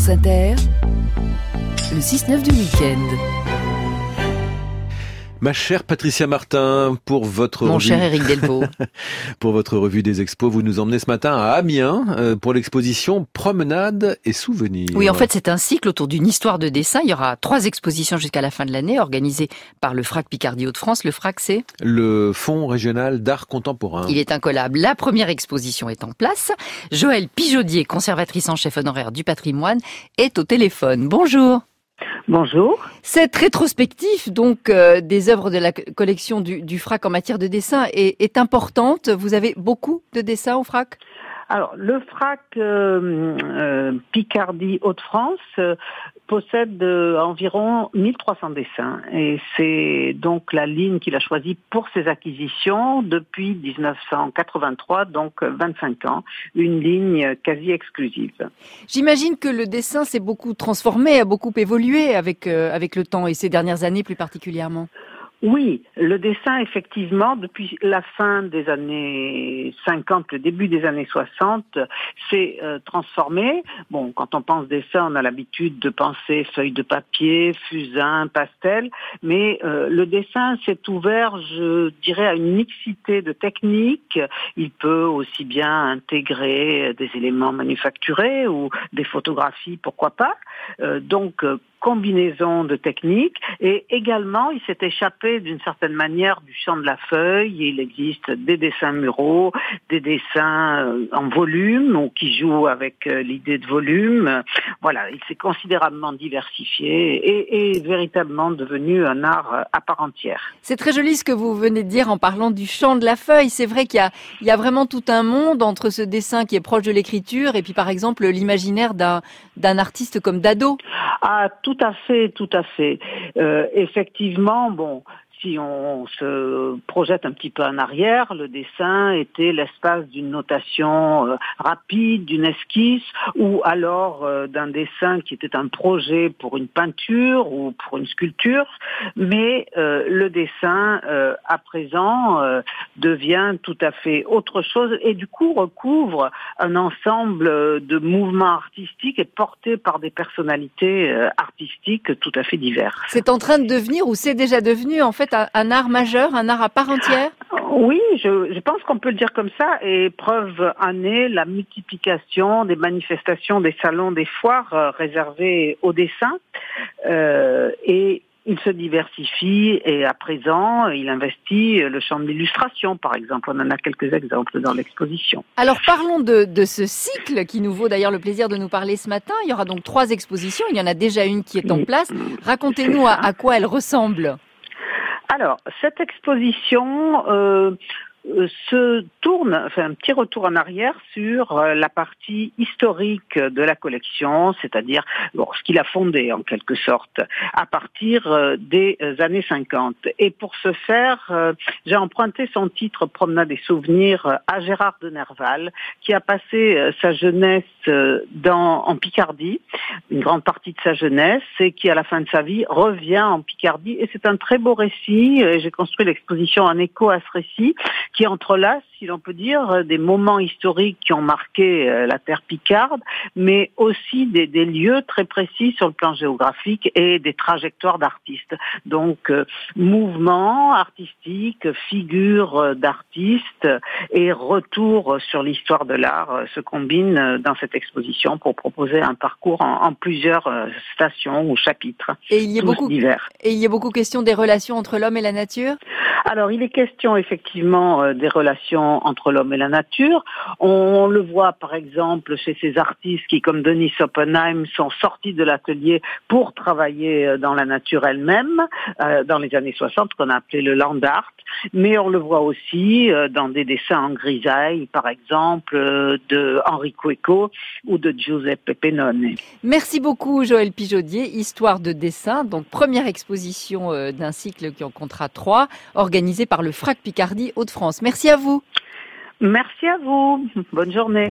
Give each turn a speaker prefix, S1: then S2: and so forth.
S1: France Inter, le 6-9 du week-end.
S2: Ma chère Patricia Martin, pour votre
S3: Mon
S2: revue...
S3: cher Eric Delvaux.
S2: pour votre revue des expos, vous nous emmenez ce matin à Amiens euh, pour l'exposition Promenade et souvenirs.
S3: Oui, en fait, c'est un cycle autour d'une histoire de dessin. Il y aura trois expositions jusqu'à la fin de l'année, organisées par le FRAC Picardie Hauts-de-France. Le FRAC, c'est
S2: le Fonds régional d'art contemporain.
S3: Il est incollable. La première exposition est en place. Joëlle Pijaudier, conservatrice en chef honoraire du patrimoine, est au téléphone. Bonjour.
S4: Bonjour.
S3: Cette rétrospective donc euh, des œuvres de la collection du, FRAC en matière de dessin est, est, importante. Vous avez beaucoup de dessins au FRAC?
S4: Alors le FRAC euh, euh, Picardie Hauts-de-France euh, possède environ 1300 dessins et c'est donc la ligne qu'il a choisie pour ses acquisitions depuis 1983, donc 25 ans, une ligne quasi exclusive.
S3: J'imagine que le dessin s'est beaucoup transformé, a beaucoup évolué avec, euh, avec le temps et ces dernières années plus particulièrement.
S4: Oui, le dessin, effectivement, depuis la fin des années 50, le début des années 60, s'est euh, transformé. Bon, quand on pense dessin, on a l'habitude de penser feuilles de papier, fusain, pastel, mais euh, le dessin s'est ouvert, je dirais, à une mixité de techniques. Il peut aussi bien intégrer des éléments manufacturés ou des photographies, pourquoi pas. Euh, donc, combinaison de techniques et également il s'est échappé d'une certaine manière du champ de la feuille. Il existe des dessins muraux, des dessins euh, en volume ou qui jouent avec euh, l'idée de volume. Voilà, il s'est considérablement diversifié et est véritablement devenu un art euh, à part entière.
S3: C'est très joli ce que vous venez de dire en parlant du champ de la feuille. C'est vrai qu'il y a, il y a vraiment tout un monde entre ce dessin qui est proche de l'écriture et puis par exemple l'imaginaire d'un, d'un artiste comme Dado.
S4: Ah, tout à fait, tout à fait. Euh, effectivement, bon, si on se projette un petit peu en arrière, le dessin était l'espace d'une notation euh, rapide, d'une esquisse, ou alors euh, d'un dessin qui était un projet pour une peinture ou pour une sculpture. Mais euh, le dessin, à présent, devient tout à fait autre chose et du coup recouvre un ensemble de mouvements artistiques et portés par des personnalités artistiques tout à fait diverses.
S3: C'est en train de devenir, ou c'est déjà devenu en fait un art majeur, un art à part entière
S4: Oui, je, je pense qu'on peut le dire comme ça. Et preuve en est la multiplication des manifestations, des salons, des foires euh, réservés au dessin. Euh, et il se diversifie et à présent, il investit le champ de l'illustration, par exemple. On en a quelques exemples dans l'exposition.
S3: Alors parlons de, de, ce cycle qui nous vaut d'ailleurs le plaisir de nous parler ce matin. Il y aura donc trois expositions. Il y en a déjà une qui est en place. Racontez-nous à, à quoi elle ressemble.
S4: Alors, cette exposition euh, se tourne, enfin un petit retour en arrière sur la partie historique de la collection, c'est-à-dire bon, ce qu'il a fondé en quelque sorte à partir des années 50. Et pour ce faire, j'ai emprunté son titre Promenade des souvenirs à Gérard de Nerval, qui a passé sa jeunesse dans, en Picardie, une grande partie de sa jeunesse, et qui à la fin de sa vie revient en Picardie. Et c'est un très beau récit. J'ai construit l'exposition en écho à ce récit qui entrelace, si l'on peut dire, des moments historiques qui ont marqué la terre picarde, mais aussi des, des, lieux très précis sur le plan géographique et des trajectoires d'artistes. Donc, euh, mouvements artistiques, figures d'artistes et retour sur l'histoire de l'art se combinent dans cette exposition pour proposer un parcours en, en plusieurs stations ou chapitres.
S3: Et il y a beaucoup divers. Et il y a beaucoup question des relations entre l'homme et la nature?
S4: Alors, il est question effectivement des relations entre l'homme et la nature. On le voit par exemple chez ces artistes qui, comme Denis Oppenheim, sont sortis de l'atelier pour travailler dans la nature elle-même, euh, dans les années 60, qu'on a appelé le land art. Mais on le voit aussi euh, dans des dessins en grisaille, par exemple euh, de Henri Cueco ou de Giuseppe Pennone.
S3: Merci beaucoup Joël Pijaudier, Histoire de dessin, donc première exposition d'un cycle qui en comptera trois, organisé par le FRAC Picardie Hauts-de-France. Merci à vous.
S4: Merci à vous. Bonne journée.